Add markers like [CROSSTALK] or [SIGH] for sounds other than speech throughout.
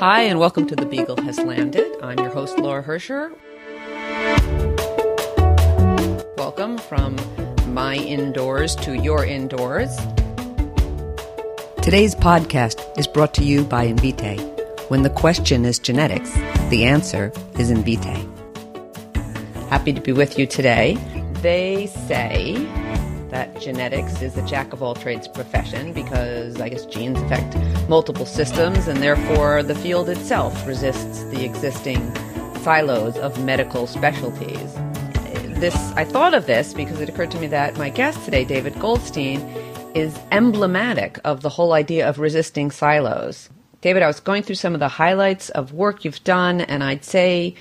Hi, and welcome to The Beagle Has Landed. I'm your host, Laura Hercher. Welcome from my indoors to your indoors. Today's podcast is brought to you by Invitae. When the question is genetics, the answer is Invitae. Happy to be with you today. They say that genetics is a jack of all trades profession because I guess genes affect multiple systems and therefore the field itself resists the existing silos of medical specialties. This I thought of this because it occurred to me that my guest today, David Goldstein, is emblematic of the whole idea of resisting silos. David, I was going through some of the highlights of work you've done, and I'd say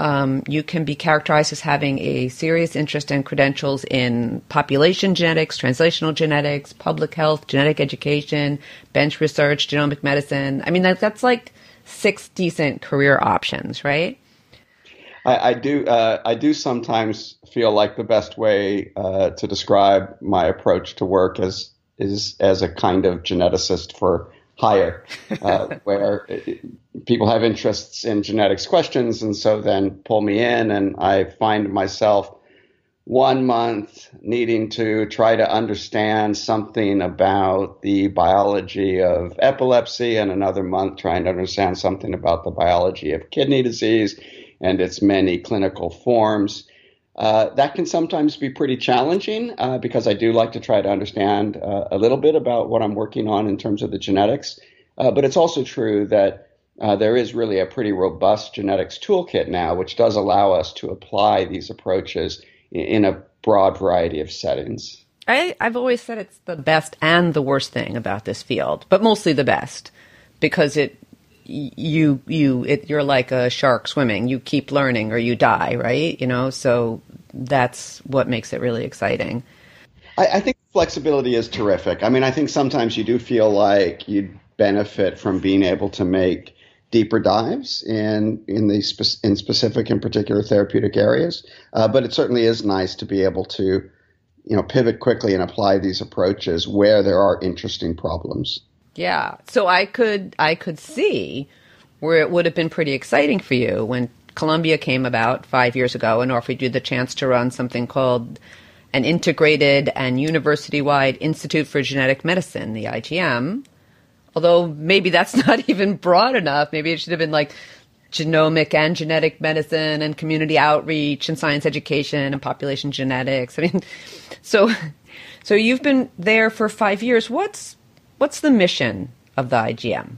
um, you can be characterized as having a serious interest and credentials in population genetics, translational genetics, public health, genetic education, bench research, genomic medicine. I mean, that, that's like six decent career options, right? I, I do. Uh, I do sometimes feel like the best way uh, to describe my approach to work is is as a kind of geneticist for hire, [LAUGHS] uh, where people have interests in genetics questions, and so then pull me in, and I find myself one month needing to try to understand something about the biology of epilepsy, and another month trying to understand something about the biology of kidney disease and its many clinical forms. Uh, that can sometimes be pretty challenging uh, because I do like to try to understand uh, a little bit about what I'm working on in terms of the genetics. Uh, but it's also true that uh, there is really a pretty robust genetics toolkit now, which does allow us to apply these approaches in, in a broad variety of settings. I, I've always said it's the best and the worst thing about this field, but mostly the best because it you you it, you're like a shark swimming. You keep learning or you die, right? You know, so that's what makes it really exciting. I, I think flexibility is terrific. I mean, I think sometimes you do feel like you benefit from being able to make deeper dives in in the spe- in specific and particular therapeutic areas. Uh, but it certainly is nice to be able to, you know, pivot quickly and apply these approaches where there are interesting problems. Yeah. So I could I could see where it would have been pretty exciting for you when Columbia came about five years ago and offered you the chance to run something called an integrated and university wide Institute for Genetic Medicine, the IGM. Although maybe that's [LAUGHS] not even broad enough. Maybe it should have been like genomic and genetic medicine and community outreach and science education and population genetics. I mean, [LAUGHS] so so you've been there for five years. What's what's the mission of the IGM?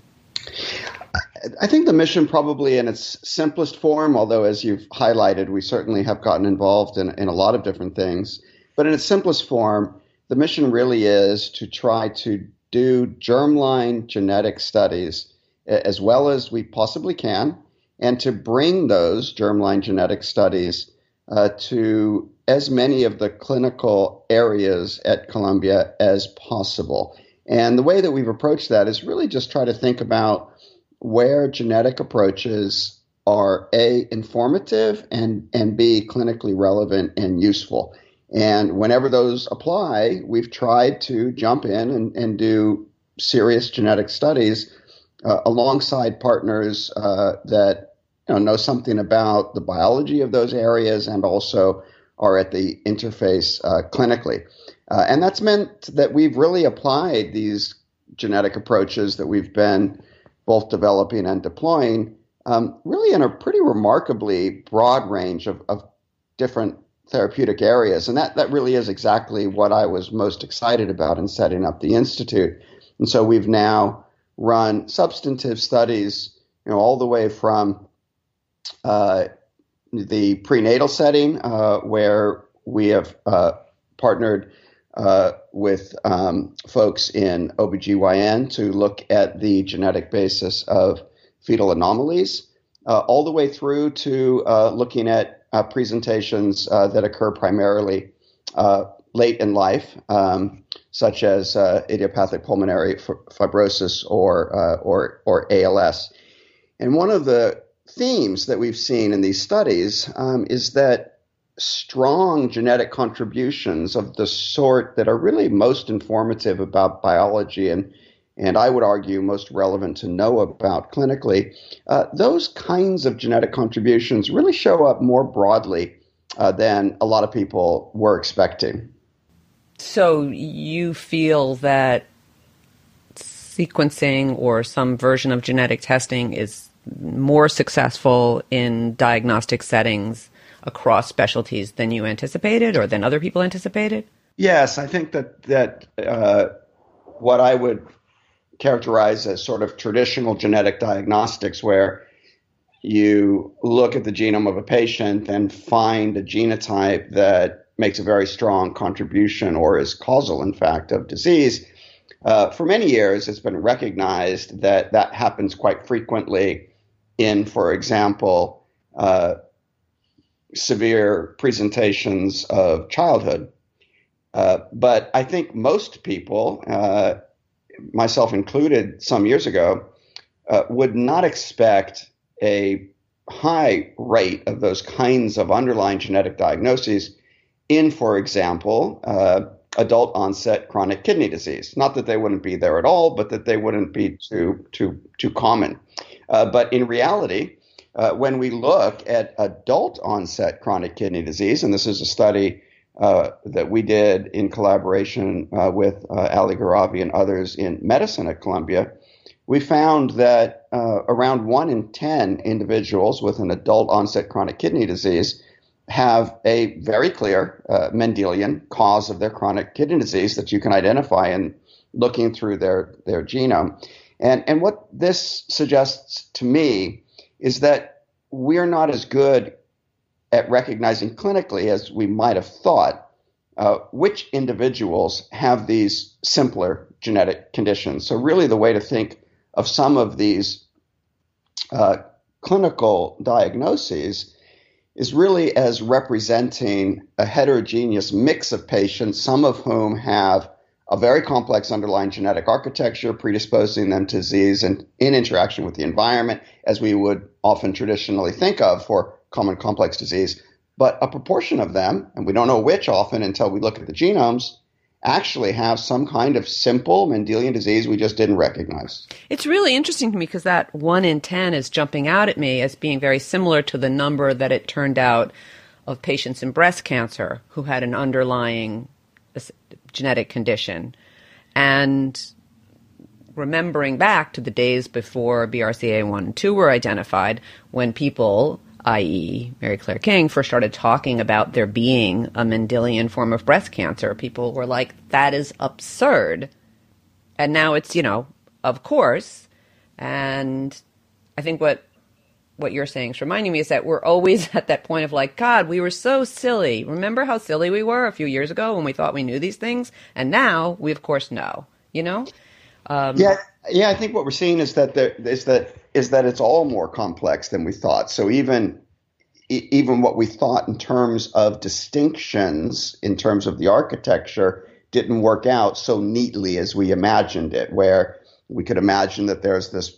I think the mission, probably in its simplest form, although as you've highlighted, we certainly have gotten involved in, in a lot of different things, but in its simplest form, the mission really is to try to do germline genetic studies as well as we possibly can, and to bring those germline genetic studies uh, to as many of the clinical areas at Columbia as possible. And the way that we've approached that is really just try to think about where genetic approaches are a informative and and b clinically relevant and useful. And whenever those apply, we've tried to jump in and, and do serious genetic studies uh, alongside partners uh, that you know, know something about the biology of those areas and also are at the interface uh, clinically. Uh, and that's meant that we've really applied these genetic approaches that we've been both developing and deploying, um, really in a pretty remarkably broad range of, of different therapeutic areas. And that, that really is exactly what I was most excited about in setting up the Institute. And so we've now run substantive studies, you know, all the way from uh, the prenatal setting, uh, where we have uh, partnered uh, with um, folks in OBGYN to look at the genetic basis of fetal anomalies, uh, all the way through to uh, looking at uh, presentations uh, that occur primarily late in life, um, such as idiopathic pulmonary fibrosis or, or, or ALS. And one of the themes that we've seen in these studies um, is that strong genetic contributions of the sort that are really most informative about biology and and I would argue most relevant to know about clinically, uh, those kinds of genetic contributions really show up more broadly uh, than a lot of people were expecting. So you feel that sequencing or some version of genetic testing is more successful in diagnostic settings across specialties than you anticipated or than other people anticipated? Yes, I think that that uh, what I would characterize as sort of traditional genetic diagnostics, where you look at the genome of a patient and find a genotype that makes a very strong contribution or is causal, in fact, of disease. Uh, for many years, it's been recognized that that happens quite frequently in, for example, uh, severe presentations of childhood. Uh, but I think most people, uh, myself included, some years ago, uh, would not expect a high rate of those kinds of underlying genetic diagnoses in, for example, uh, adult onset chronic kidney disease. Not that they wouldn't be there at all, but that they wouldn't be too too too common. Uh, but in reality, uh, when we look at adult onset chronic kidney disease, and this is a study uh, that we did in collaboration uh, with uh, Ali Gharavi and others in medicine at Columbia, we found that uh, around one in 10 individuals with an adult onset chronic kidney disease have a very clear uh, Mendelian cause of their chronic kidney disease that you can identify in looking through their, their genome. And, and what this suggests to me is that we're not as good at recognizing clinically as we might have thought uh, which individuals have these simpler genetic conditions. So, really, the way to think of some of these uh, clinical diagnoses is really as representing a heterogeneous mix of patients, some of whom have a very complex underlying genetic architecture predisposing them to disease and in interaction with the environment, as we would often traditionally think of for common complex disease. But a proportion of them, and we don't know which often until we look at the genomes, actually have some kind of simple Mendelian disease we just didn't recognize. It's really interesting to me because that 1 in 10 is jumping out at me as being very similar to the number that it turned out of patients in breast cancer who had an underlying genetic condition. And remembering back to the days before BRCA1 and 2 were identified, when people i.e., Mary Claire King, first started talking about there being a Mendelian form of breast cancer, people were like, that is absurd. And now it's, you know, of course. And I think what what you're saying is reminding me is that we're always [LAUGHS] at that point of like, God, we were so silly. Remember how silly we were a few years ago when we thought we knew these things? And now we, of course, know, you know? Um, yeah, yeah. I think what we're seeing is that there is that is that it's all more complex than we thought. So even even what we thought in terms of distinctions in terms of the architecture didn't work out so neatly as we imagined it. Where we could imagine that there's this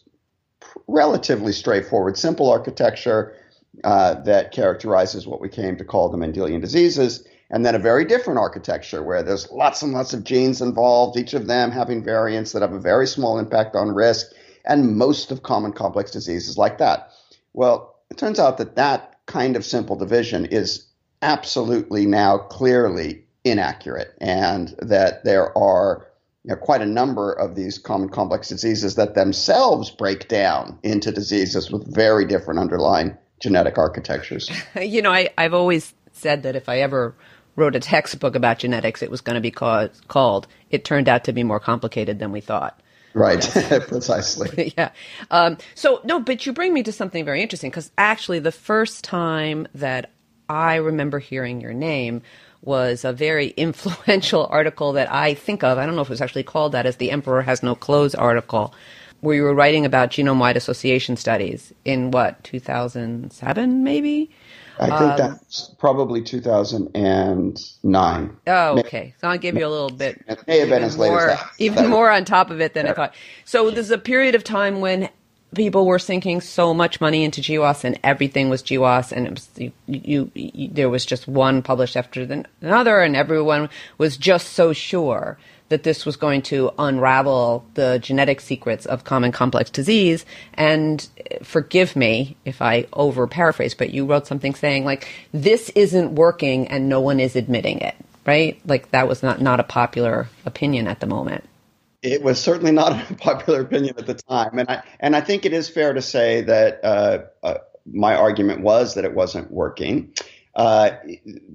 relatively straightforward, simple architecture uh, that characterizes what we came to call the Mendelian diseases and then a very different architecture where there's lots and lots of genes involved, each of them having variants that have a very small impact on risk, and most of common complex diseases like that. Well, it turns out that that kind of simple division is absolutely now clearly inaccurate, and that there are you know, quite a number of these common complex diseases that themselves break down into diseases with very different underlying genetic architectures. [LAUGHS] you know, I, I've always said that if I ever wrote a textbook about genetics, it was going to be called, called It Turned Out to Be More Complicated Than We Thought. Right, [LAUGHS] precisely. [LAUGHS] yeah. Um, so, no, but you bring me to something very interesting because actually, the first time that I remember hearing your name was a very influential [LAUGHS] article that I think of. I don't know if it was actually called that as the Emperor Has No Clothes article, where you were writing about genome wide association studies in what, 2007 maybe? I think um, that's probably 2009. Oh, okay. So I'll give you a little bit. It may have been as late more, as that. Even more on top of it than yeah. I thought. So there's a period of time when people were sinking so much money into GWAS and everything was GWAS and it was, you, you, you, there was just one published after the, another and everyone was just so sure that this was going to unravel the genetic secrets of common complex disease. And eh, forgive me if I over paraphrase, but you wrote something saying like, this isn't working and no one is admitting it, right? Like that was not, not a popular opinion at the moment. It was certainly not a [LAUGHS] popular opinion at the time, and I and I think it is fair to say that uh, uh, my argument was that it wasn't working. Uh,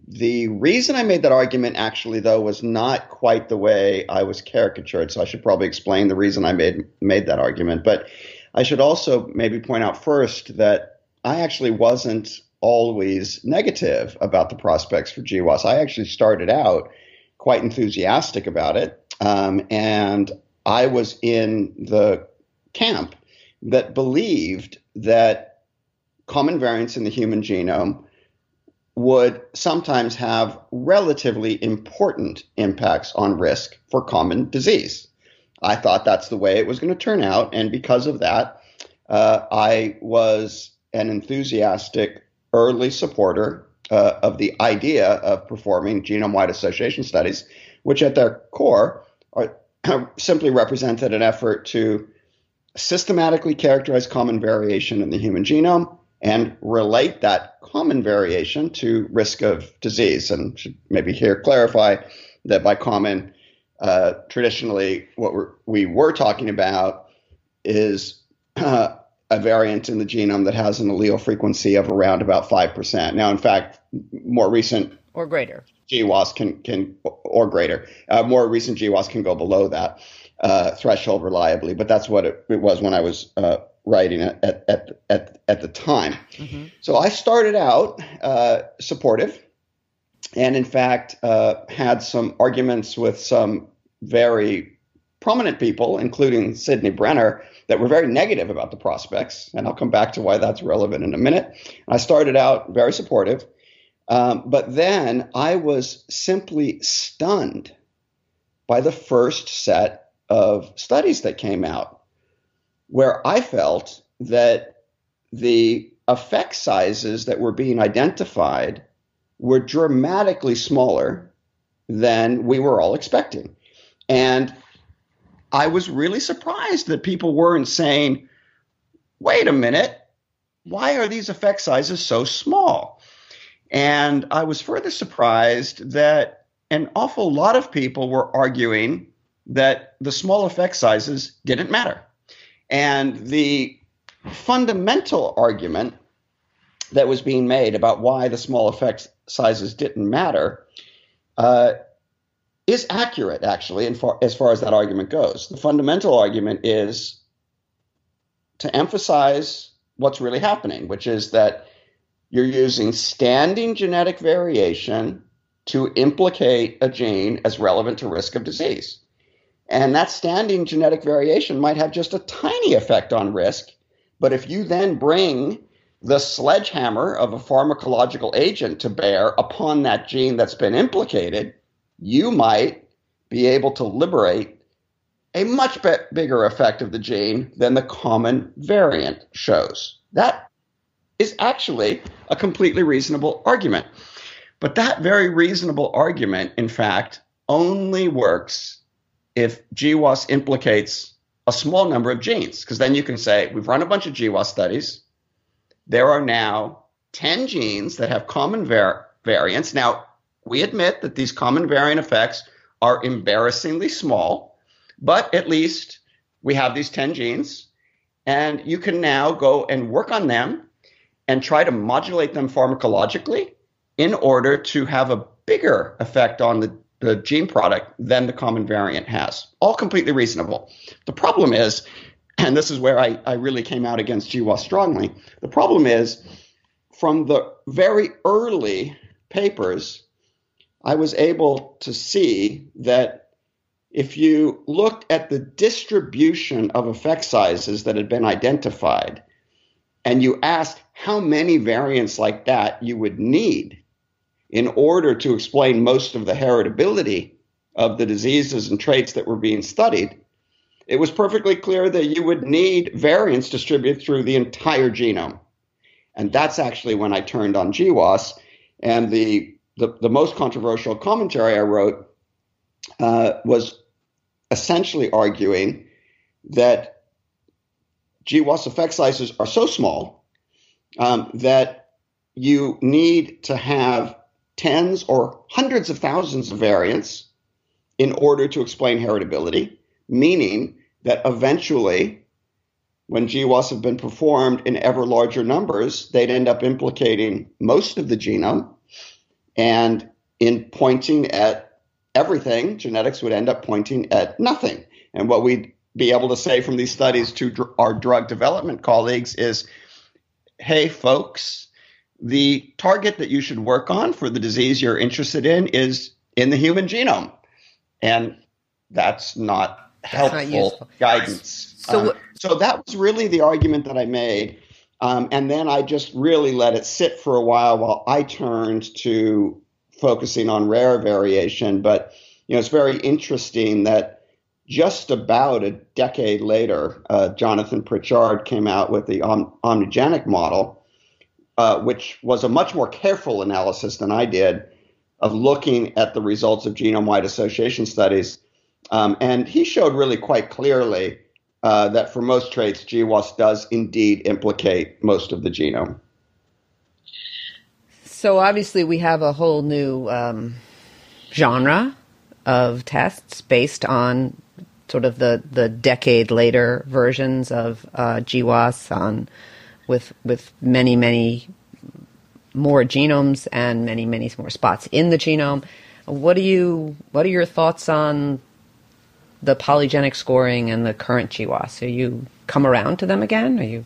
the reason I made that argument actually, though, was not quite the way I was caricatured. So I should probably explain the reason I made made that argument. But I should also maybe point out first that I actually wasn't always negative about the prospects for GWAS. I actually started out quite enthusiastic about it, um, and I was in the camp that believed that common variants in the human genome would sometimes have relatively important impacts on risk for common disease. I thought that's the way it was going to turn out. And because of that, uh, I was an enthusiastic early supporter uh, of the idea of performing genome wide association studies, which at their core are, [CLEARS THROAT] simply represented an effort to systematically characterize common variation in the human genome and relate that common variation to risk of disease. And should maybe here clarify that by common, uh, traditionally, what we're, we were talking about is uh, [CLEARS THROAT] a variant in the genome that has an allele frequency of around about 5%. Now, in fact, more recent or greater GWAS can, can or greater, uh, more recent GWAS can go below that uh, threshold reliably, but that's what it, it was when I was uh, writing at, at, at, at the time. Mm-hmm. So I started out uh, supportive and, in fact, uh, had some arguments with some very prominent people, including Sydney Brenner, that were very negative about the prospects. And I'll come back to why that's relevant in a minute. I started out very supportive. Um, but then I was simply stunned by the first set of studies that came out where I felt that the effect sizes that were being identified were dramatically smaller than we were all expecting. And I was really surprised that people weren't saying, wait a minute, why are these effect sizes so small? And I was further surprised that an awful lot of people were arguing that the small effect sizes didn't matter. And the fundamental argument that was being made about why the small effect sizes didn't matter uh, is accurate, actually, far, as far as that argument goes. The fundamental argument is to emphasize what's really happening, which is that you're using standing genetic variation to implicate a gene as relevant to risk of disease. And that standing genetic variation might have just a tiny effect on risk. But if you then bring the sledgehammer of a pharmacological agent to bear upon that gene that's been implicated, you might be able to liberate a much bigger effect of the gene than the common variant shows. That is actually a completely reasonable argument. But that very reasonable argument, in fact, only works if GWAS implicates a small number of genes, because then you can say, we've run a bunch of GWAS studies. There are now 10 genes that have common var- variants. Now, we admit that these common variant effects are embarrassingly small, but at least we have these 10 genes, and you can now go and work on them and try to modulate them pharmacologically in order to have a bigger effect on the the gene product than the common variant has. All completely reasonable. The problem is, [CLEARS THROAT] and this is where I, I really came out against GWAS strongly, the problem is from the very early papers, I was able to see that if you looked at the distribution of effect sizes that had been identified, and you asked how many variants like that you would need in order to explain most of the heritability of the diseases and traits that were being studied, it was perfectly clear that you would need variants distributed through the entire genome. And that's actually when I turned on GWAS. And the, the, the most controversial commentary I wrote uh, was essentially arguing that GWAS effect sizes are so small um, that you need to have tens or hundreds of thousands of variants in order to explain heritability, meaning that eventually, when GWAS have been performed in ever larger numbers, they'd end up implicating most of the genome. And in pointing at everything, genetics would end up pointing at nothing. And what we'd be able to say from these studies to dr- our drug development colleagues is hey, folks, the target that you should work on for the disease you're interested in is in the human genome. And that's not helpful that's not guidance. So, um, so that was really the argument that I made. Um, and then I just really let it sit for a while while I turned to focusing on rare variation. But you know, it's very interesting that just about a decade later, uh, Jonathan Pritchard came out with the om- omnigenic model, uh, which was a much more careful analysis than I did of looking at the results of genome-wide association studies. Um, and he showed really quite clearly uh, that for most traits, GWAS does indeed implicate most of the genome. So obviously, we have a whole new um, genre of tests based on sort of the, the decade later versions of uh, GWAS on with with many many more genomes and many many more spots in the genome. What do you what are your thoughts on the polygenic scoring and the current GWAS? Are you come around to them again? Are you?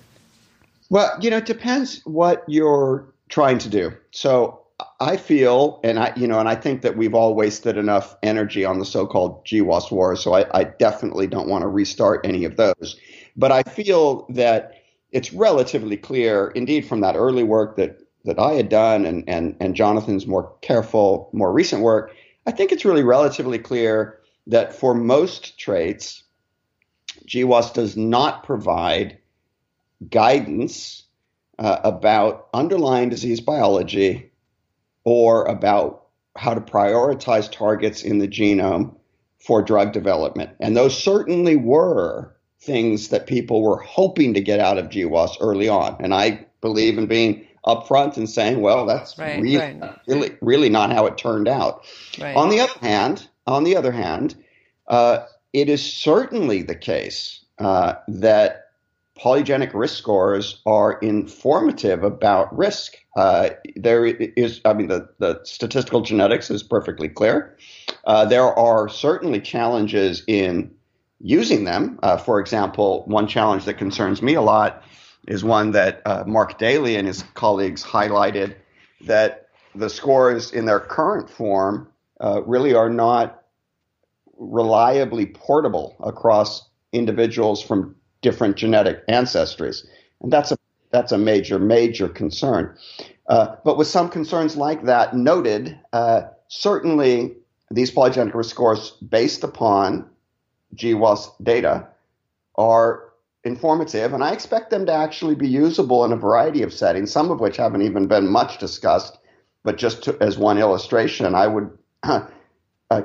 Well, you know, it depends what you're trying to do. So I feel, and I, you know, and I think that we've all wasted enough energy on the so-called GWAS war. So I, I definitely don't want to restart any of those. But I feel that it's relatively clear, indeed, from that early work that that I had done, and and and Jonathan's more careful, more recent work. I think it's really relatively clear that for most traits, GWAS does not provide guidance uh, about underlying disease biology or about how to prioritize targets in the genome for drug development. And those certainly were things that people were hoping to get out of GWAS early on. And I believe in being upfront and saying, well, that's right, really, right. really, really not how it turned out. Right. On the other hand, on the other hand, uh, it is certainly the case uh, that polygenic risk scores are informative about risk. Uh, there is, I mean, the, the statistical genetics is perfectly clear. Uh, there are certainly challenges in using them. Uh, for example, one challenge that concerns me a lot is one that uh, Mark Daly and his colleagues highlighted that the scores in their current form uh, really are not reliably portable across individuals from different genetic ancestries, and that's a that's a major major concern. Uh, but with some concerns like that noted, uh, certainly these polygenic risk scores based upon GWAS data are informative, and I expect them to actually be usable in a variety of settings, some of which haven't even been much discussed. But just to, as one illustration, I would uh,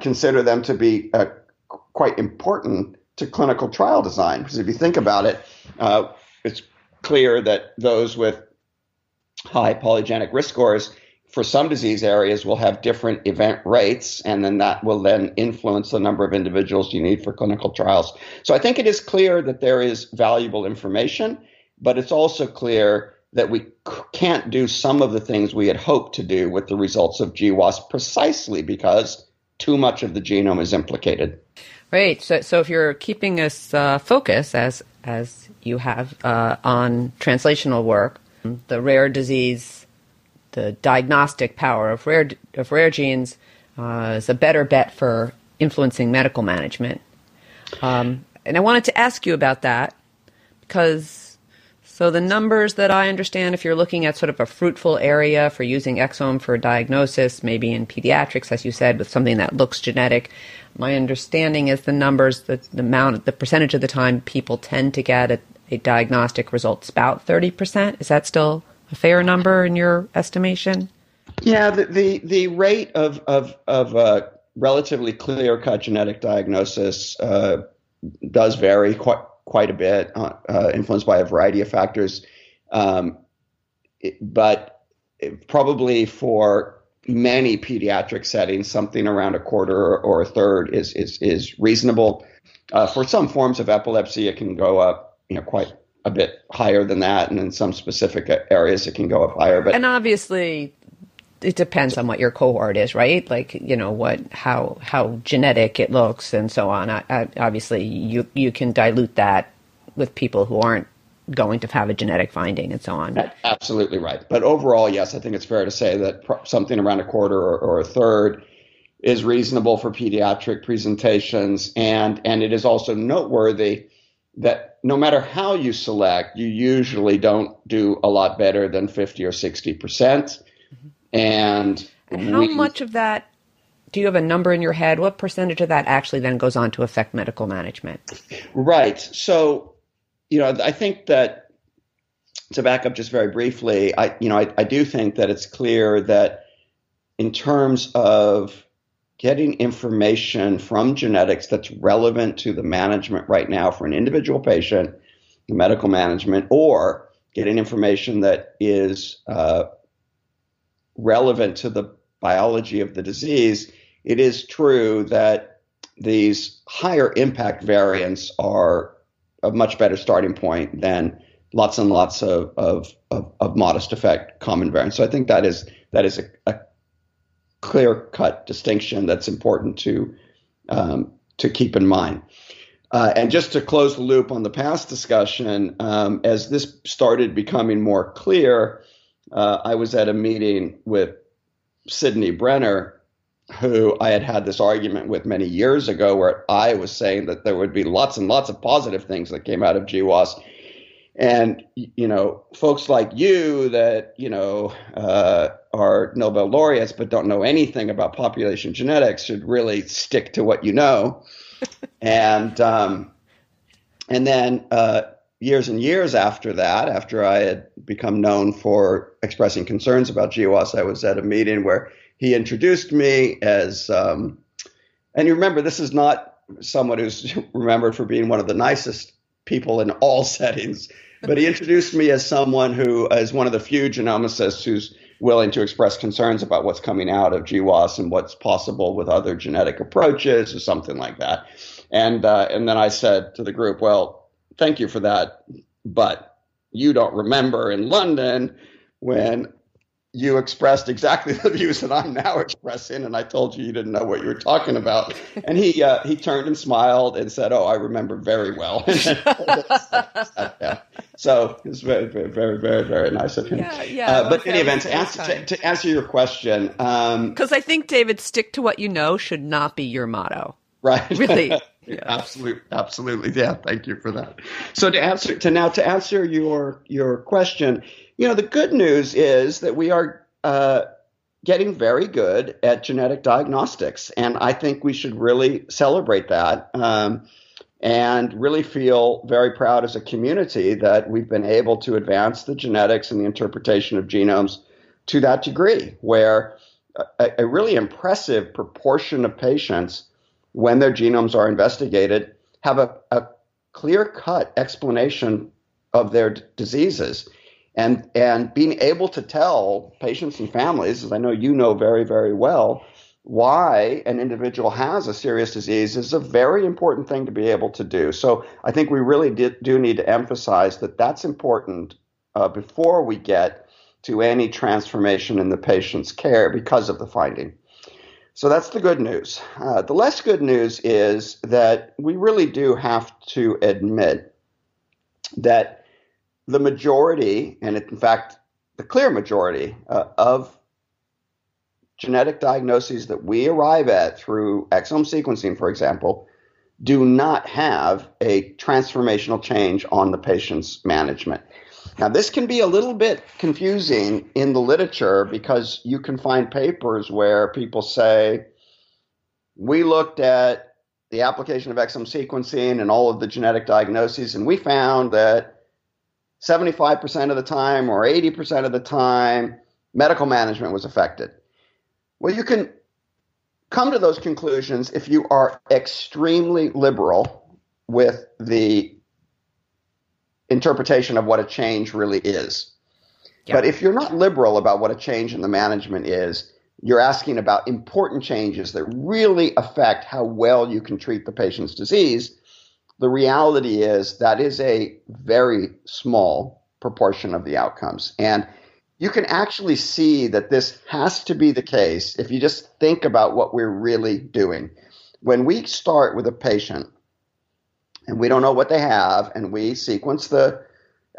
consider them to be uh, quite important to clinical trial design. Because if you think about it, uh, it's clear that those with high polygenic risk scores for some disease areas will have different event rates, and then that will then influence the number of individuals you need for clinical trials. So I think it is clear that there is valuable information, but it's also clear that we can't do some of the things we had hoped to do with the results of GWAS precisely because too much of the genome is implicated. Right. So, so if you're keeping us uh, focus as as you have uh, on translational work, the rare disease the diagnostic power of rare of rare genes uh, is a better bet for influencing medical management. Um, and I wanted to ask you about that because so the numbers that I understand, if you're looking at sort of a fruitful area for using exome for diagnosis, maybe in pediatrics, as you said, with something that looks genetic, my understanding is the numbers, the, the amount, the percentage of the time people tend to get a, a diagnostic result is about 30%. Is that still a fair number in your estimation? Yeah, the the, the rate of of of uh, relatively clear cut genetic diagnosis uh, does vary quite quite a bit, uh, uh, influenced by a variety of factors. Um, but probably for many pediatric settings, something around a quarter or, or a third is is is reasonable. Uh, for some forms of epilepsy, it can go up, you know, quite a bit higher than that, and in some specific areas, it can go up higher. But and obviously, it depends on what your cohort is, right? Like you know what how how genetic it looks and so on. I, I, obviously, you you can dilute that with people who aren't going to have a genetic finding and so on. Absolutely right. But overall, yes, I think it's fair to say that something around a quarter or, or a third is reasonable for pediatric presentations, and and it is also noteworthy that no matter how you select, you usually don't do a lot better than 50 or 60 percent. And, and how we, much of that do you have a number in your head? What percentage of that actually then goes on to affect medical management? Right. So, you know, I think that to back up just very briefly, I, you know, I, I do think that it's clear that in terms of getting information from genetics that's relevant to the management right now for an individual patient, the medical management, or getting information that is uh, relevant to the biology of the disease, it is true that these higher impact variants are a much better starting point than lots and lots of, of, of, of modest effect common variants. So I think that is that is a, a clear cut distinction that's important to um, to keep in mind. Uh, and just to close the loop on the past discussion, um, as this started becoming more clear, uh, I was at a meeting with Sydney Brenner, who I had had this argument with many years ago, where I was saying that there would be lots and lots of positive things that came out of GWAS. And, you know, folks like you that, you know, uh, are Nobel laureates but don't know anything about population genetics should really stick to what you know. [LAUGHS] and, um, and then, uh, years and years after that, after I had become known for expressing concerns about GWAS, I was at a meeting where he introduced me as, um, and you remember, this is not someone who's [LAUGHS] remembered for being one of the nicest people in all [LAUGHS] settings, but he introduced me as someone who is one of the few genomicists who's willing to express concerns about what's coming out of GWAS and what's possible with other genetic approaches or something like that. And uh, and then I said to the group, well, thank you for that. But you don't remember in London when you expressed exactly [LAUGHS] the views that I'm now expressing, and I told you you didn't know what you were talking about. And he uh, he turned and smiled and said, "Oh, I remember very well." yeah. [LAUGHS] So it was very, very, very, very, very nice of him. Yeah, yeah. Uh, but in any event, to answer, to, to answer your question, because um, I think David, stick to what you know should not be your motto. Right. Really. [LAUGHS] Yeah. Absolutely, absolutely. Yeah, thank you for that. So to answer to now to answer your your question, you know, the good news is that we are uh, getting very good at genetic diagnostics, and I think we should really celebrate that. Um, and really feel very proud as a community that we've been able to advance the genetics and the interpretation of genomes to that degree, where a, a really impressive proportion of patients when their genomes are investigated, have a, a clear cut explanation of their d- diseases. And, and being able to tell patients and families, as I know you know very, very well, why an individual has a serious disease is a very important thing to be able to do. So I think we really do need to emphasize that that's important uh, before we get to any transformation in the patient's care because of the finding. So that's the good news. Uh, the less good news is that we really do have to admit that the majority, and in fact, the clear majority uh, of genetic diagnoses that we arrive at through exome sequencing, for example, do not have a transformational change on the patient's management. Now, this can be a little bit confusing in the literature because you can find papers where people say, we looked at the application of exome sequencing and all of the genetic diagnoses, and we found that 75% of the time or 80% of the time, medical management was affected. Well, you can come to those conclusions if you are extremely liberal with the interpretation of what a change really is. Yeah. But if you're not liberal about what a change in the management is, you're asking about important changes that really affect how well you can treat the patient's disease. The reality is that is a very small proportion of the outcomes. And you can actually see that this has to be the case if you just think about what we're really doing. When we start with a patient and we don't know what they have, and we sequence the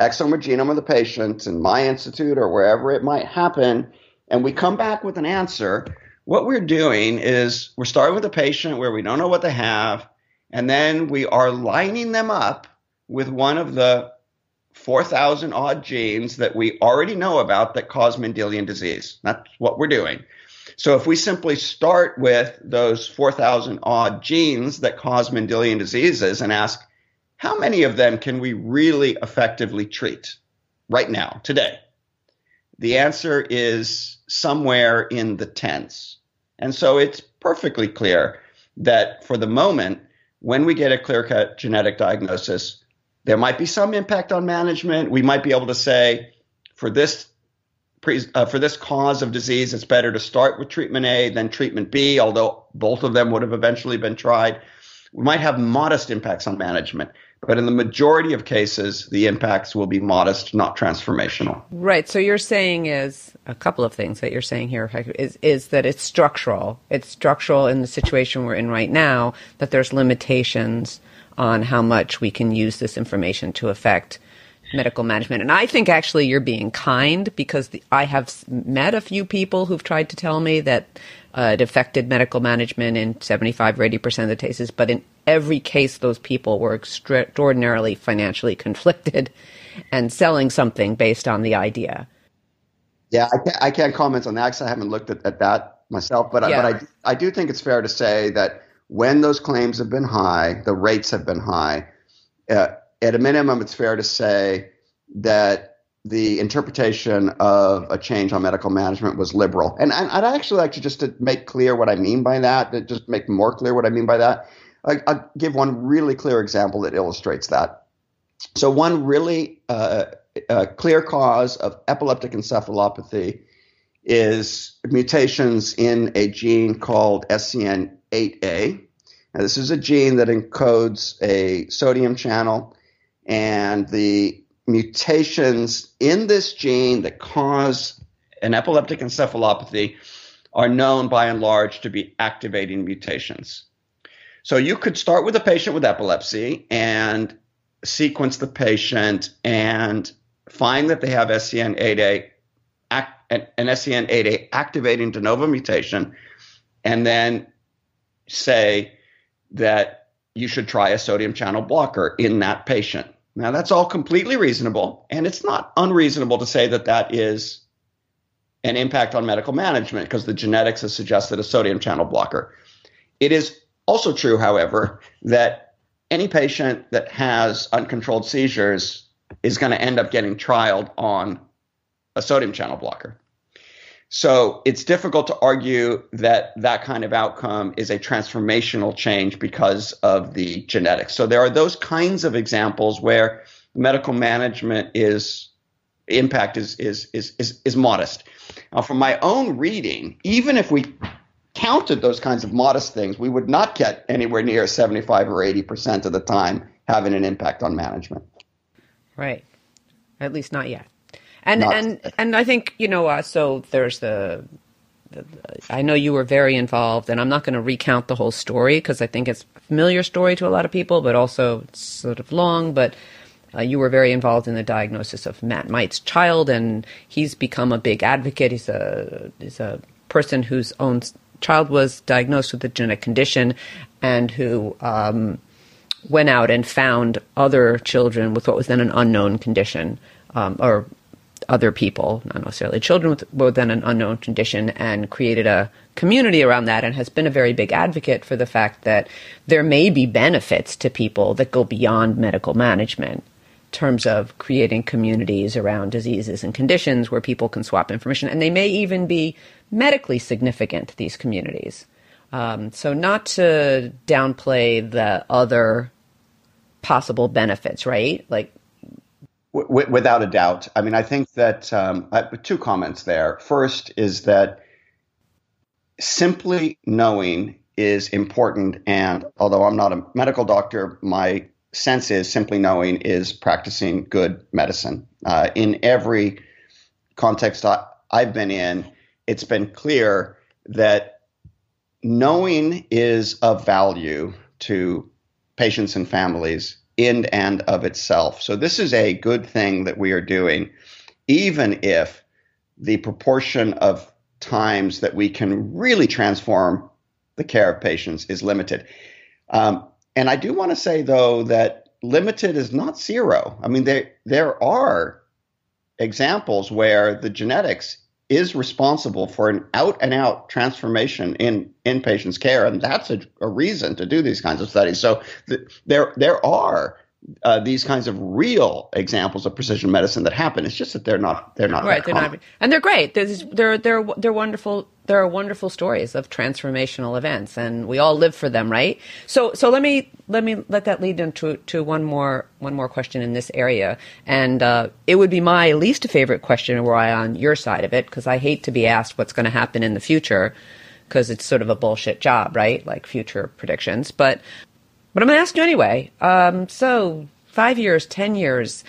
exome or genome of the patient in my institute or wherever it might happen, and we come back with an answer, what we're doing is we're starting with a patient where we don't know what they have, and then we are lining them up with one of the 4,000 odd genes that we already know about that cause Mendelian disease. That's what we're doing. So if we simply start with those 4,000 odd genes that cause Mendelian diseases and ask, how many of them can we really effectively treat right now, today? The answer is somewhere in the tens. And so it's perfectly clear that for the moment, when we get a clear cut genetic diagnosis, there might be some impact on management. We might be able to say for this uh, for this cause of disease, it's better to start with treatment A than treatment B, although both of them would have eventually been tried. We might have modest impacts on management, but in the majority of cases, the impacts will be modest, not transformational. Right. So you're saying is a couple of things that you're saying here is is that it's structural. It's structural in the situation we're in right now. That there's limitations on how much we can use this information to affect medical management. And I think actually you're being kind because the, I have met a few people who've tried to tell me that uh, it affected medical management in 75 or 80% of the cases, but in every case, those people were extraordinarily financially conflicted and selling something based on the idea. Yeah, I can't, I can't comment on that because I haven't looked at, at that myself, but, yeah. I, but I, I do think it's fair to say that when those claims have been high, the rates have been high. Uh, at a minimum, it's fair to say that the interpretation of a change on medical management was liberal. And, and I'd actually like to just to make clear what I mean by that, to just make more clear what I mean by that. I, will give one really clear example that illustrates that. So, one really uh, uh, clear cause of epileptic encephalopathy is mutations in a gene called SCN8A. Now, this is a gene that encodes a sodium channel, and the mutations in this gene that cause an epileptic encephalopathy are known by and large to be activating mutations. So you could start with a patient with epilepsy and sequence the patient and find that they have SCN8A an SCN8A activating de novo mutation, and then say that you should try a sodium channel blocker in that patient. Now, that's all completely reasonable, and it's not unreasonable to say that that is an impact on medical management because the genetics has suggested a sodium channel blocker. It is also true, however, that any patient that has uncontrolled seizures is going to end up getting trialed on a sodium channel blocker. So it's difficult to argue that that kind of outcome is a transformational change because of the genetics. So there are those kinds of examples where medical management is impact is is is is, is modest. Now, from my own reading, even if we counted those kinds of modest things, we would not get anywhere near 75 or 80 percent of the time having an impact on management. Right. At least not yet. And Not, and and I think you know. Uh, so there's the, I know you were very involved, and I'm not going to recount the whole story because I think it's a familiar story to a lot of people, but also it's sort of long. But uh, you were very involved in the diagnosis of Matt Might's child, and he's become a big advocate. He's a he's a person whose own child was diagnosed with a genetic condition, and who. Um, went out and found other children with what was then an unknown condition, um, or other people, not necessarily children with, within an unknown condition, and created a community around that and has been a very big advocate for the fact that there may be benefits to people that go beyond medical management in terms of creating communities around diseases and conditions where people can swap information. And they may even be medically significant, these communities. Um, so, not to downplay the other possible benefits, right? Like, w- without a doubt. I mean, I think that um, I, two comments there. First is that simply knowing is important, and although I'm not a medical doctor, my sense is simply knowing is practicing good medicine. Uh, in every context I, I've been in, it's been clear that knowing is of value to patients and families in and of itself. So this is a good thing that we are doing, even if the proportion of times that we can really transform the care of patients is limited. Um, and I do want to say though that limited is not zero. I mean, there there are examples where the genetics is responsible for an out and out transformation in in patients' care, and that's a, a reason to do these kinds of studies. So th- there there are uh, these kinds of real examples of precision medicine that happen. It's just that they're not they're not right. They're common. not, and they're great. There's, they're they're they're wonderful. There are wonderful stories of transformational events, and we all live for them, right? So so let me let me let that lead into to one more one more question in this area, and uh, it would be my least favorite question were I on your side of it because I hate to be asked what's going to happen in the future because it's sort of a bullshit job, right? Like future predictions, but but I'm going to ask you anyway. Um, so, five years, 10 years,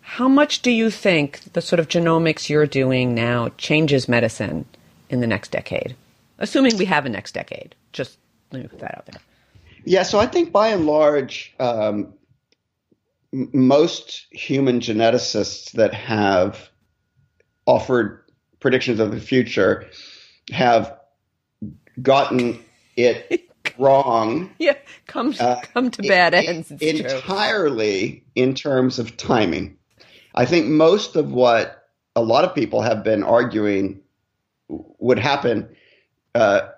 how much do you think the sort of genomics you're doing now changes medicine in the next decade? Assuming we have a next decade. Just let me put that out there. Yeah, so I think by and large, um, m- most human geneticists that have offered predictions of the future have gotten it [LAUGHS] wrong. [LAUGHS] Yeah, come uh, come to bad it, ends. entirely true. in terms of timing. I think most of what a lot of people have been arguing would happen uh,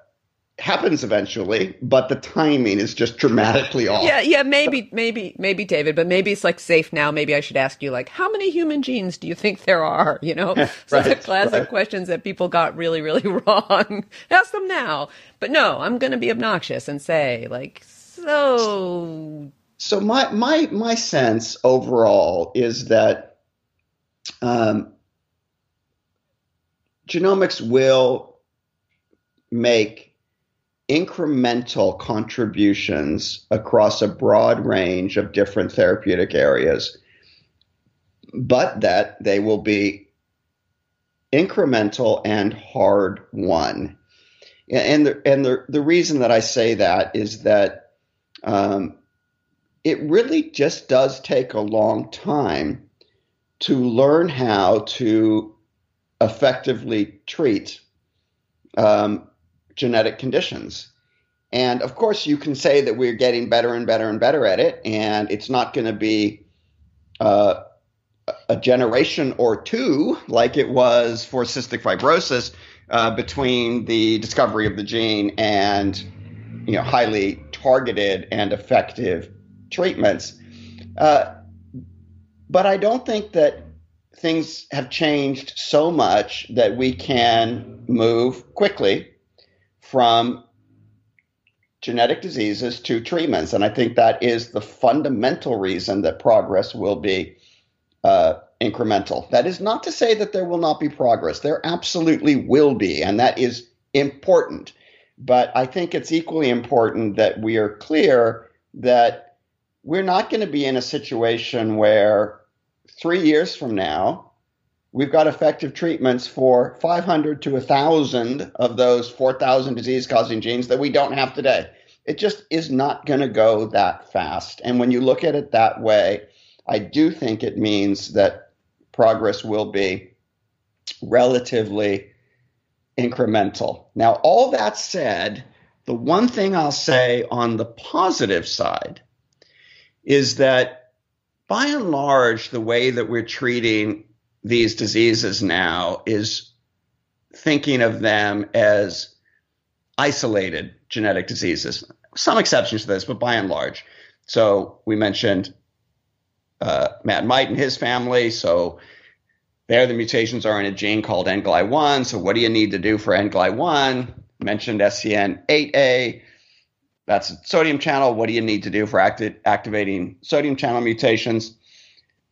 happens eventually, but the timing is just dramatically off. Yeah, yeah, maybe, maybe, maybe, David, but maybe it's like safe now. Maybe I should ask you, like, how many human genes do you think there are? You know, [LAUGHS] so right, the classic right. questions that people got really, really [LAUGHS] wrong. ask them now. But no, I'm going to be obnoxious and say, like, so. So my my my sense overall is that um, genomics will make incremental contributions across a broad range of different therapeutic areas, but that they will be incremental and hard won. And the, and the, the reason that I say that is that um, it really just does take a long time to learn how to effectively treat um, genetic conditions. And of course, you can say that we're getting better and better and better at it, and it's not going to be uh, a generation or two like it was for cystic fibrosis uh, between the discovery of the gene and you know highly targeted and effective treatments. Uh, but I don't think that things have changed so much that we can move quickly from genetic diseases to treatments. And I think that is the fundamental reason that progress will be uh, incremental. That is not to say that there will not be progress. There absolutely will be, and that is important. But I think it's equally important that we are clear that we're not going to be in a situation where three years from now, we've got effective treatments for 500 to 1,000 of those 4,000 disease causing genes that we don't have today. It just is not going to go that fast. And when you look at it that way, I do think it means that progress will be relatively incremental. Now, all that said, the one thing I'll say on the positive side is that by and large, the way that we're treating these diseases now is thinking of them as isolated genetic diseases. Some exceptions to this, but by and large. So we mentioned uh, Matt Might and his family. So there, the mutations are in a gene called NGLY1. So what do you need to do for NGLY1? mentioned SCN8A. That's a sodium channel. What do you need to do for acti- activating sodium channel mutations?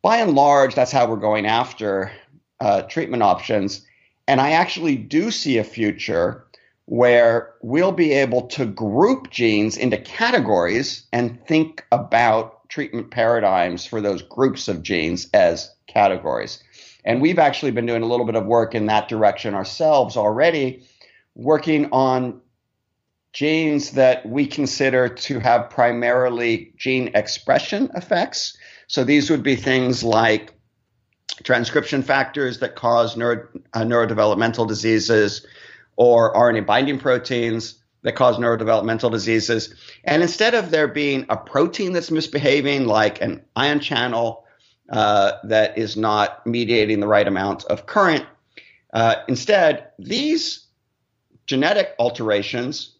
By and large, that's how we're going after uh, treatment options. And I actually do see a future where we'll be able to group genes into categories and think about treatment paradigms for those groups of genes as categories. And we've actually been doing a little bit of work in that direction ourselves already, working on genes that we consider to have primarily gene expression effects. So these would be things like transcription factors that cause neuro, uh, neurodevelopmental diseases or RNA binding proteins that cause neurodevelopmental diseases. And instead of there being a protein that's misbehaving, like an ion channel uh, that is not mediating the right amount of current, uh, instead, these genetic alterations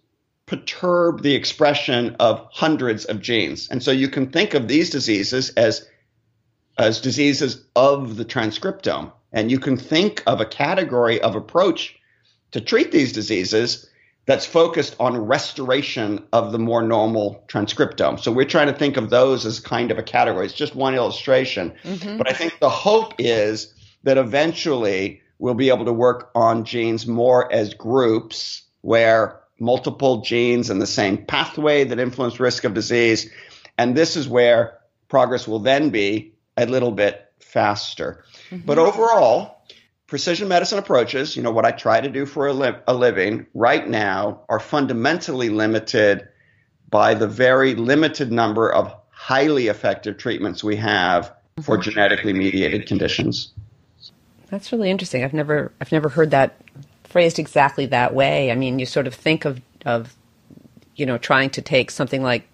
perturb the expression of hundreds of genes. And so you can think of these diseases as, as diseases of the transcriptome. And you can think of a category of approach to treat these diseases that's focused on restoration of the more normal transcriptome. So we're trying to think of those as kind of a category. It's just one illustration. Mm-hmm. But I think the hope is that eventually we'll be able to work on genes more as groups where multiple genes in the same pathway that influence risk of disease. And this is where progress will then be a little bit faster. Mm-hmm. But overall, precision medicine approaches, you know, what I try to do for a, li- a living right now are fundamentally limited by the very limited number of highly effective treatments we have for mm-hmm. genetically mediated conditions. That's really interesting. I've never I've never heard that phrased exactly that way. I mean, you sort of think of of you know trying to take something like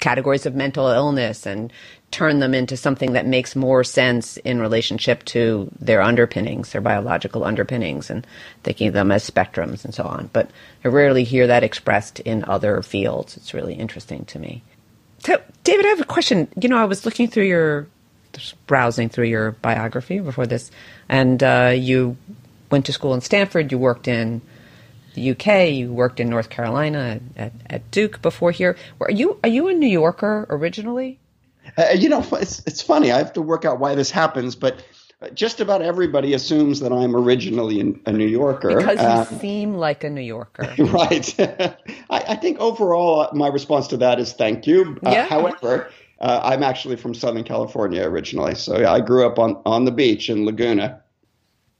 categories of mental illness and turn them into something that makes more sense in relationship to their underpinnings, their biological underpinnings, and thinking of them as spectrums and so on. But I rarely hear that expressed in other fields. It's really interesting to me. So, David, I have a question. You know, I was looking through your, browsing through your biography before this, and uh, you went to school in Stanford. You worked in the UK. You worked in North Carolina at, at Duke before here. Are you are you a New Yorker originally? Uh, you know, it's it's funny. I have to work out why this happens, but just about everybody assumes that I'm originally a New Yorker because you uh, seem like a New Yorker. [LAUGHS] Right. [LAUGHS] I, I, think overall, uh, my response to that is thank you. Uh, yeah. however, uh, I'm actually from Southern California originally, so yeah, I grew up on on the beach in Laguna.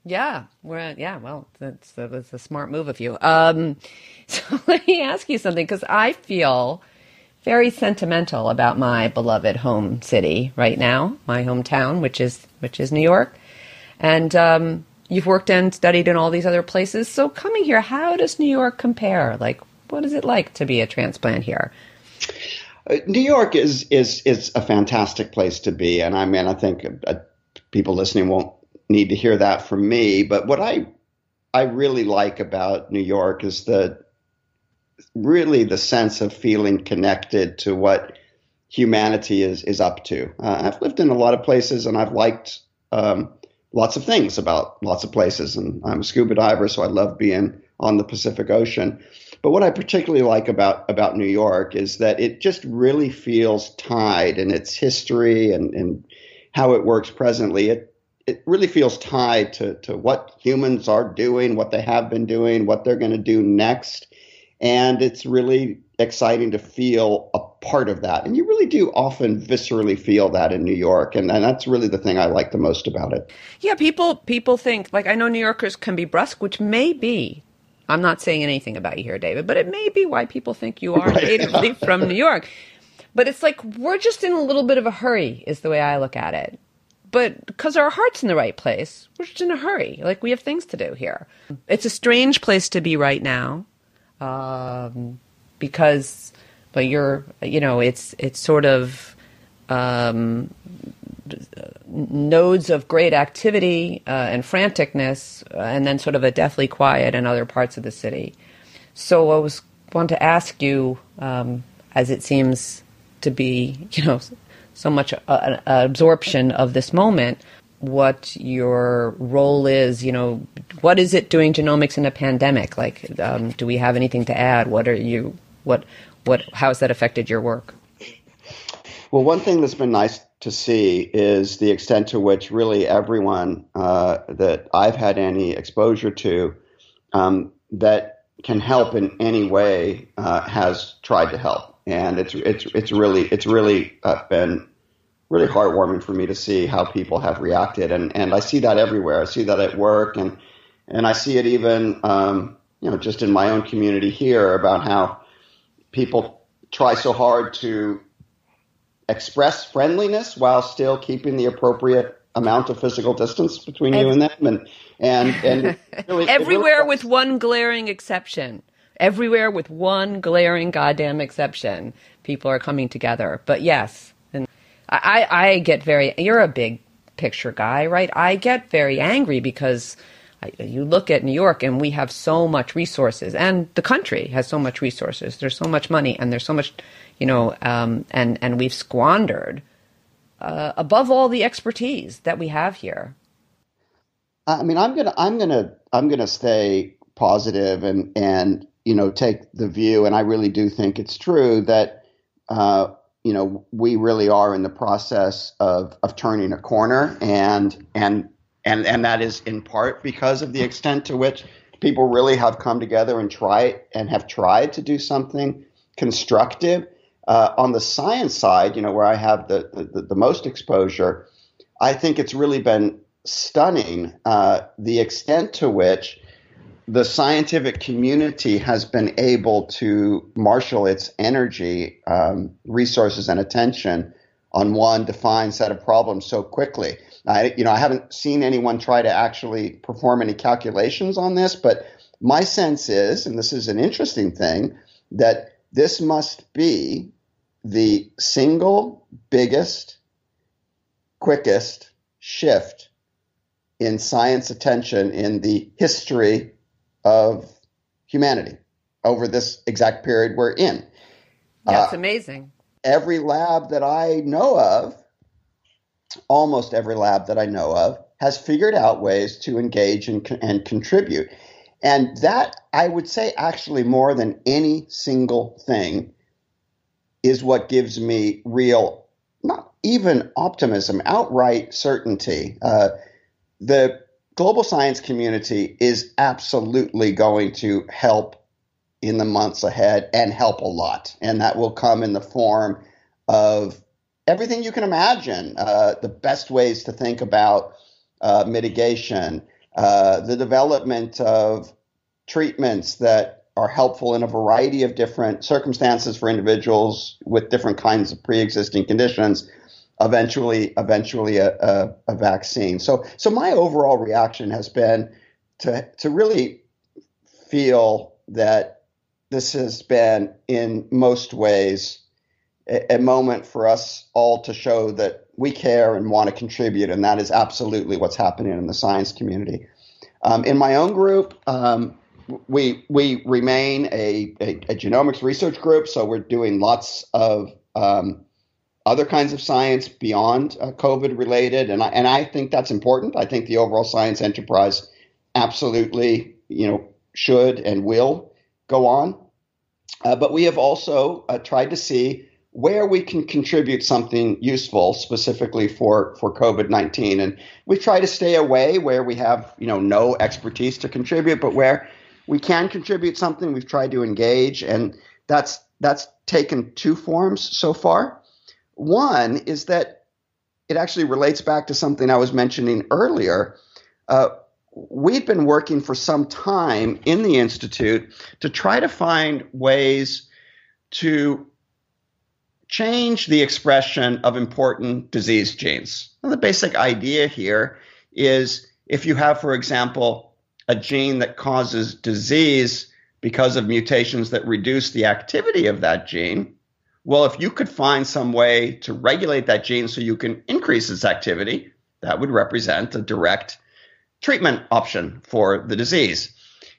Yeah, we're yeah. Well, that's that's a smart move of you. Um, [LAUGHS] so let me ask you something because I feel very sentimental about my beloved home city right now, my hometown, which is which is New York, and um, you've worked and studied in all these other places. So coming here, how does New York compare? Like, what is it like to be a transplant here? Uh, New York is is is a fantastic place to be, and I mean, I think uh, people listening won't need to hear that from me. But what I I really like about New York is the really the sense of feeling connected to what humanity is is up to. Uh, I've lived in a lot of places and I've liked um, lots of things about lots of places, and I'm a scuba diver, so I love being on the Pacific Ocean. But what I particularly like about about New York is that it just really feels tied in its history and, and how it works presently. It it really feels tied to, to what humans are doing, what they have been doing, what they're going to do next. And it's really exciting to feel a part of that. And you really do often viscerally feel that in New York. And, and that's really the thing I like the most about it. Yeah, people people think like I know New Yorkers can be brusque, which may be I'm not saying anything about you here, David, but it may be why people think you are [LAUGHS] right. natively from New York. But it's like we're just in a little bit of a hurry, is the way I look at it but because our heart's in the right place, we're just in a hurry. Like we have things to do here. It's a strange place to be right now, um, because, but you're, you know, it's it's sort of um, nodes of great activity uh, and franticness, uh, and then sort of a deathly quiet in other parts of the city. So I was want to ask you, um, as it seems to be, [LAUGHS] you know, so much uh, absorption of this moment. what your role is. You know, what is it doing genomics in a pandemic? Like, um, do we have anything to add? What are you? What what? How has that affected your work? Well, one thing that's been nice to see is the extent to which really everyone uh, that I've had any exposure to um, that can help in any way uh, has tried to help, and it's it's it's really it's really uh, been really heartwarming for me to see how people have reacted, and and I see that everywhere. I see that at work, and and I see it even um, you know just in my own community here about how people try so hard to express friendliness while still keeping the appropriate amount of physical distance between you and them. And and and [LAUGHS] really, everywhere really with one glaring exception. Everywhere with one glaring goddamn exception people are coming together. But yes i i get very you're a big picture guy right? I get very angry because I, you look at New York and we have so much resources and the country has so much resources. There's so much money and there's so much you know, um, and and we've squandered uh, above all the expertise that we have here. I mean, I'm gonna I'm gonna I'm gonna stay positive and and you know take the view, and I really do think it's true that uh, you know we really are in the process of of turning a corner, and and and and that is in part because of the extent to which people really have come together and try and have tried to do something constructive. Uh, on the science side, you know, where I have the, the, the most exposure, I think it's really been stunning uh, the extent to which the scientific community has been able to marshal its energy, um, resources, and attention on one defined set of problems so quickly. I, you know, I haven't seen anyone try to actually perform any calculations on this, but my sense is, and this is an interesting thing, that this must be the single biggest, quickest shift in science attention in the history of humanity over this exact period we're in. That's uh, amazing. Every lab that I know of, almost every lab that I know of, has figured out ways to engage and, and contribute. And that, I would say, actually, more than any single thing, is what gives me real, not even optimism, outright certainty. Uh, the global science community is absolutely going to help in the months ahead and help a lot. And that will come in the form of everything you can imagine uh, the best ways to think about uh, mitigation, uh, the development of treatments that are helpful in a variety of different circumstances for individuals with different kinds of pre-existing conditions eventually eventually a, a, a, vaccine. So so my overall reaction has been to to really feel that this has been in most ways a, a moment for us all to show that we care and want to contribute and that is absolutely what's happening in the science community. Um, in my own group um, we we remain a, a, a, genomics research group, so we're doing lots of um, other kinds of science beyond uh, COVID related, and I, and I think that's important. I think the overall science enterprise absolutely you know should and will go on, uh, but we have also uh, tried to see where we can contribute something useful specifically for for COVID-19 and we try to stay away where we have you know no expertise to contribute but where we can contribute something. We've tried to engage, and that's that's taken two forms so far. One is that it actually relates back to something I was mentioning earlier. Uh, we've been working for some time in the institute to try to find ways to change the expression of important disease genes. The basic idea here is if you have, for example, a gene that causes disease because of mutations that reduce the activity of that gene. Well, if you could find some way to regulate that gene so you can increase its activity, that would represent a direct treatment option for the disease.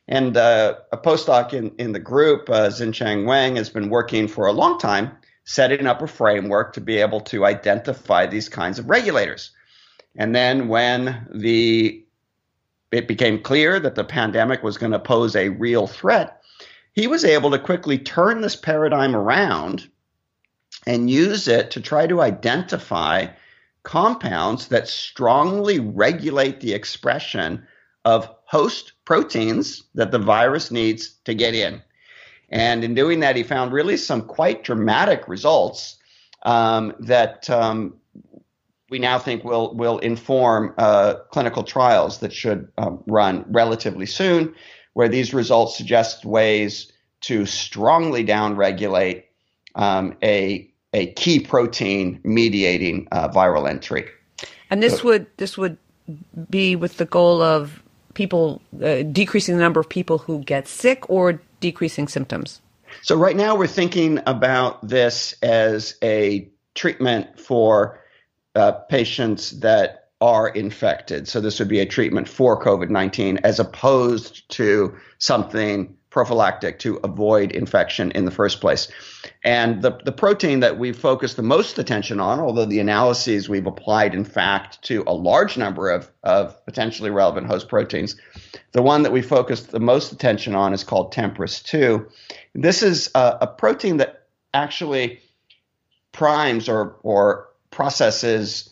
And uh, a postdoc in, in the group, uh, Xincheng Wang, has been working for a long time setting up a framework to be able to identify these kinds of regulators. And then when the it became clear that the pandemic was going to pose a real threat, he was able to quickly turn this paradigm around and use it to try to identify compounds that strongly regulate the expression of host proteins that the virus needs to get in. And in doing that, he found really some quite dramatic results um, that um, we now think will will inform uh, clinical trials that should um, run relatively soon, where these results suggest ways to strongly downregulate um, a a key protein mediating uh, viral entry. And this so, would this would be with the goal of people uh, decreasing the number of people who get sick or decreasing symptoms. So right now we're thinking about this as a treatment for uh, patients that are infected. So this would be a treatment for COVID 19 as opposed to something prophylactic to avoid infection in the first place. And the, the protein that we've focused the most attention on, although the analyses we've applied, in fact, to a large number of, of potentially relevant host proteins, the one that we focused the most attention on is called TMPRSS2. This is a, a protein that actually primes or, or processes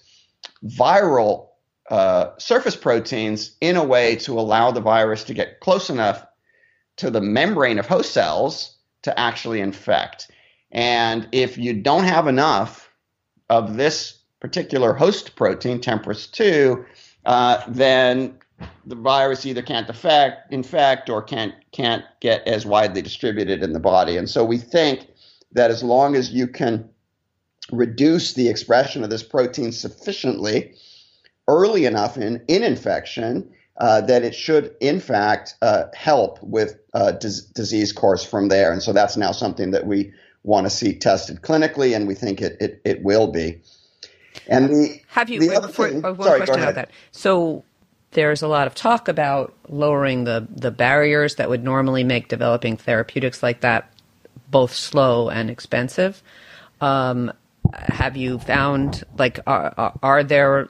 viral uh, surface proteins in a way to allow the virus to get close enough to the membrane of host cells to actually infect. And if you don't have enough of this particular host protein, TMPRSS2, uh, then the virus either can't affect, infect or can't can't get as widely distributed in the body. And so we think that as long as you can reduce the expression of this protein sufficiently early enough in, in infection, uh, that it should, in fact, uh, help with uh, dis- disease course from there. And so that's now something that we want to see tested clinically, and we think it, it, it will be. And the have you the before, thing, one sorry, question about that? So there's a lot of talk about lowering the the barriers that would normally make developing therapeutics like that both slow and expensive. Um, have you found like are, are there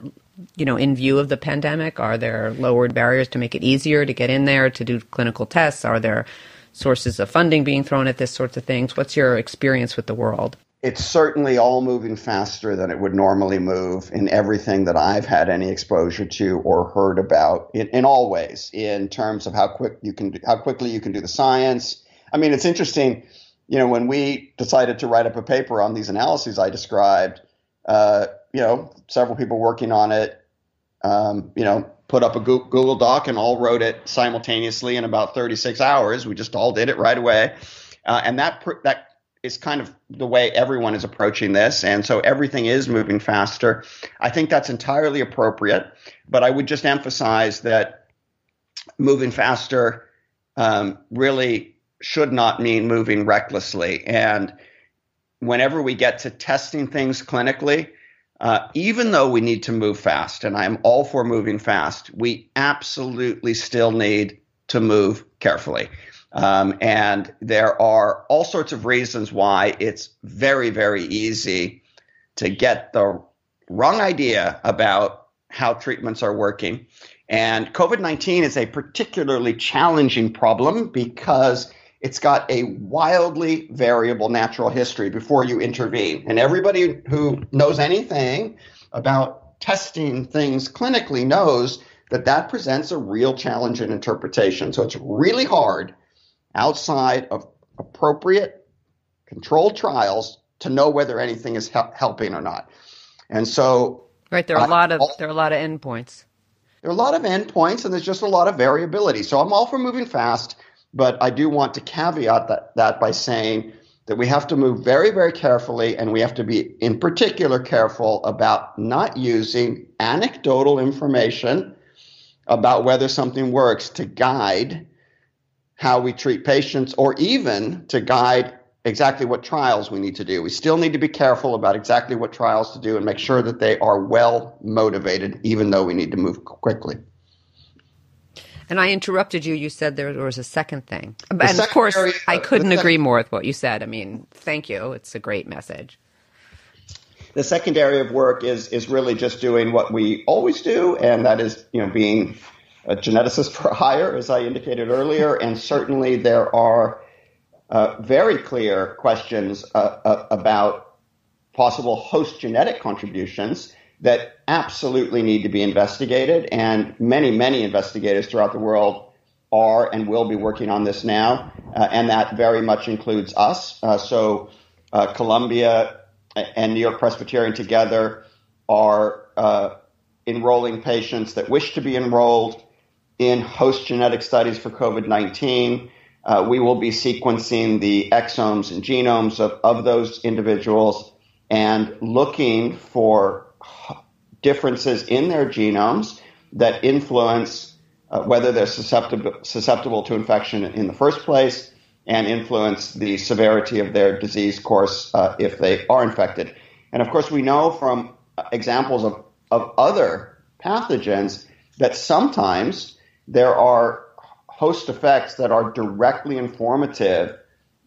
you know, in view of the pandemic? Are there lowered barriers to make it easier to get in there to do clinical tests? Are there sources of funding being thrown at this sorts of things? What's your experience with the world? It's certainly all moving faster than it would normally move in everything that I've had any exposure to or heard about in, in all ways, in terms of how quick you can how quickly you can do the science. I mean, it's interesting, you know, when we decided to write up a paper on these analyses I described, uh, you know, several people working on it, um, you know, put up a Google Doc and all wrote it simultaneously in about 36 hours. We just all did it right away, uh, and that that is kind of the way everyone is approaching this, and so everything is moving faster. I think that's entirely appropriate, but I would just emphasize that moving faster um, really should not mean moving recklessly, and whenever we get to testing things clinically, uh, even though we need to move fast, and I'm all for moving fast, we absolutely still need to move carefully. Um, and there are all sorts of reasons why it's very, very easy to get the wrong idea about how treatments are working. And COVID 19 is a particularly challenging problem because it's got a wildly variable natural history before you intervene. And everybody who knows anything about testing things clinically knows that that presents a real challenge in interpretation. So it's really hard outside of appropriate controlled trials to know whether anything is helping or not. And so Right, there are a lot of there are a lot of endpoints. There are a lot of endpoints and there's just a lot of variability. So I'm all for moving fast. But I do want to caveat that, that by saying that we have to move very, very carefully, and we have to be, in particular, careful about not using anecdotal information about whether something works to guide how we treat patients or even to guide exactly what trials we need to do. We still need to be careful about exactly what trials to do and make sure that they are well motivated, even though we need to move quickly. And I interrupted you. You said there was a second thing. The and of course, I couldn't agree more with what you said. I mean, thank you. It's a great message. The second area of work is is really just doing what we always do, and that is you know being a geneticist for hire, as I indicated earlier. And certainly there are uh, very clear questions uh, uh, about possible host genetic contributions that absolutely need to be investigated. And many, many investigators throughout the world are and will be working on this now. Uh, and that very much includes us. Uh, so uh, Columbia and New York Presbyterian together are uh, enrolling patients that wish to be enrolled in host genetic studies for COVID 19. Uh, we will be sequencing the exomes and genomes of, of those individuals and looking for differences in their genomes that influence uh, whether they're susceptible, susceptible to infection in the first place and influence the severity of their disease course uh, if they are infected. And of course, we know from examples of, of other pathogens that sometimes there are host effects that are directly informative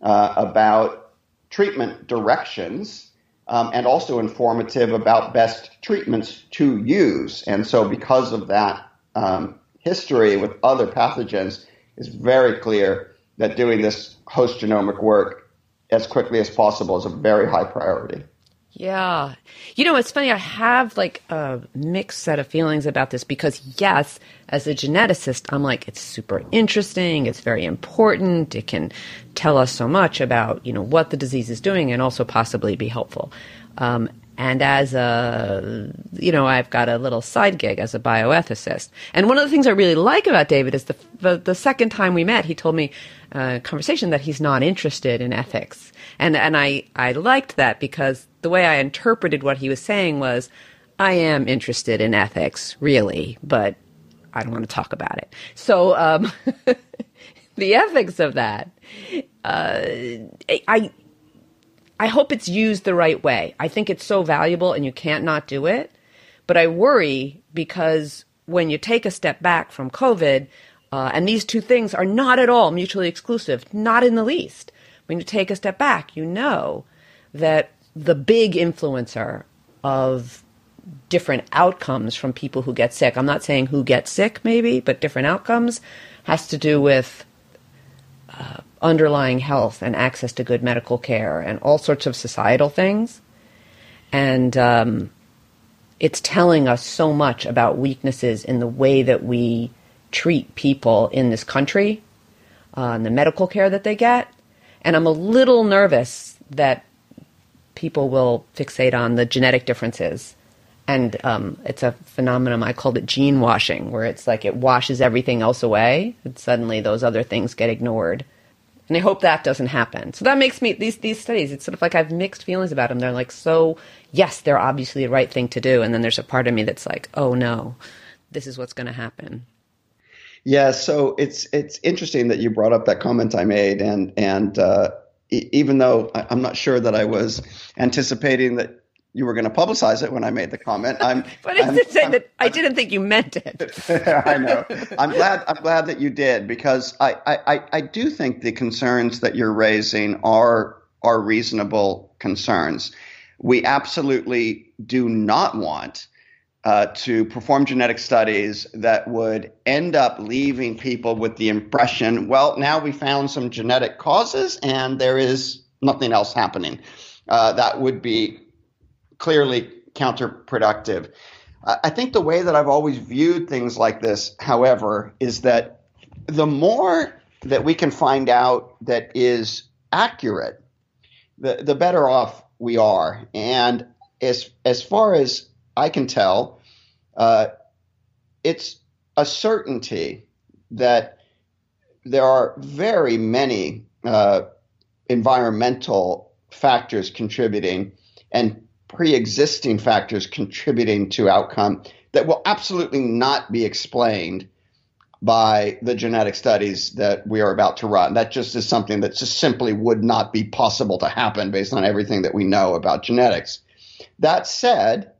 uh, about treatment directions um, and also informative about best treatments to use. And so, because of that um, history with other pathogens, it's very clear that doing this host genomic work as quickly as possible is a very high priority. Yeah. You know, it's funny. I have like a mixed set of feelings about this because, yes, as a geneticist, I'm like, it's super interesting. It's very important. It can tell us so much about, you know, what the disease is doing and also possibly be helpful. Um, and as a, you know, I've got a little side gig as a bioethicist. And one of the things I really like about David is the, the, the second time we met, he told me a uh, conversation that he's not interested in ethics. And, and I, I liked that because the way I interpreted what he was saying was, I am interested in ethics, really, but I don't want to talk about it. So, um, [LAUGHS] the ethics of that, uh, I, I hope it's used the right way. I think it's so valuable and you can't not do it. But I worry because when you take a step back from COVID, uh, and these two things are not at all mutually exclusive, not in the least. When you take a step back, you know that the big influencer of different outcomes from people who get sick, I'm not saying who gets sick maybe, but different outcomes, has to do with uh, underlying health and access to good medical care and all sorts of societal things. And um, it's telling us so much about weaknesses in the way that we treat people in this country uh, and the medical care that they get. And I'm a little nervous that people will fixate on the genetic differences. And um, it's a phenomenon, I called it gene washing, where it's like it washes everything else away, and suddenly those other things get ignored. And I hope that doesn't happen. So that makes me these these studies. It's sort of like I have mixed feelings about them. They're like so yes, they're obviously the right thing to do, and then there's a part of me that's like, oh no, this is what's going to happen. Yeah, so it's it's interesting that you brought up that comment I made, and and uh, even though I'm not sure that I was anticipating that you were going to publicize it when I made the comment. I'm, [LAUGHS] but I'm, I'm, that I didn't think you meant it. [LAUGHS] I know. [LAUGHS] I'm glad. I'm glad that you did because I, I, I do think the concerns that you're raising are are reasonable concerns. We absolutely do not want uh, to perform genetic studies that would end up leaving people with the impression, well, now we found some genetic causes and there is nothing else happening. Uh, that would be clearly counterproductive. I think the way that I've always viewed things like this, however, is that the more that we can find out that is accurate, the, the better off we are. And as, as far as I can tell, uh, it's a certainty that there are very many uh, environmental factors contributing and pre-existing factors contributing to outcome that will absolutely not be explained by the genetic studies that we are about to run. That just is something that just simply would not be possible to happen based on everything that we know about genetics. That said,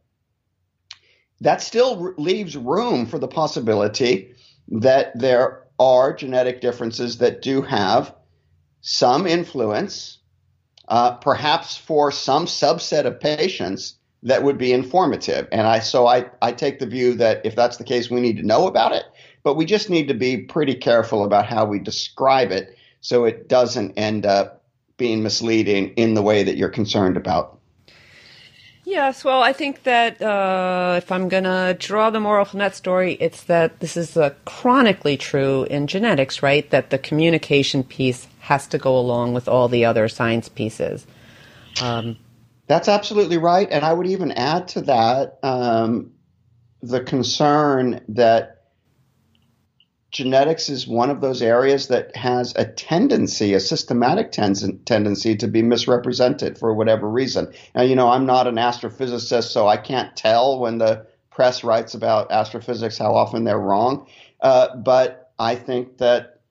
that still leaves room for the possibility that there are genetic differences that do have some influence uh, perhaps for some subset of patients, that would be informative. And I so I, I take the view that if that's the case, we need to know about it, but we just need to be pretty careful about how we describe it so it doesn't end up being misleading in the way that you're concerned about. Yes, well, I think that uh, if I'm going to draw the moral from that story, it's that this is uh, chronically true in genetics, right? That the communication piece has to go along with all the other science pieces. Um, That's absolutely right. And I would even add to that um, the concern that genetics is one of those areas that has a tendency, a systematic ten- tendency to be misrepresented for whatever reason. Now, you know, I'm not an astrophysicist, so I can't tell when the press writes about astrophysics how often they're wrong. Uh, but I think that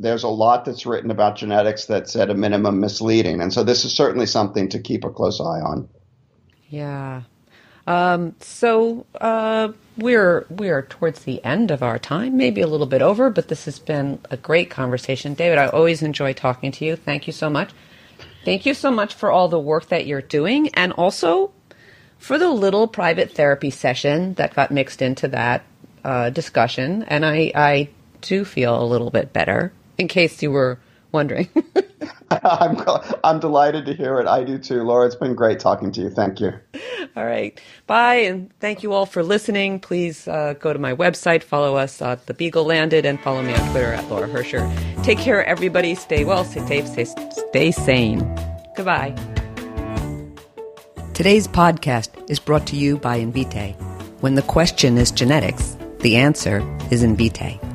there's a lot that's written about genetics that's at a minimum misleading. And so this is certainly something to keep a close eye on. Yeah. Um, so uh, we're we're towards the end of our time, maybe a little bit over, but this has been a great conversation, David. I always enjoy talking to you. Thank you so much. Thank you so much for all the work that you're doing, and also for the little private therapy session that got mixed into that uh, discussion. And I I do feel a little bit better. In case you were wondering. [LAUGHS] I'm I'm delighted to hear it. I do too, Laura. It's been great talking to you. Thank you. All right, bye, and thank you all for listening. Please uh, go to my website, follow us at the Beagle Landed, and follow me on Twitter at Laura Hercher. Take care, everybody. Stay well, stay safe, stay, stay sane. Goodbye. Today's podcast is brought to you by Invitae. When the question is genetics, the answer is Invitae.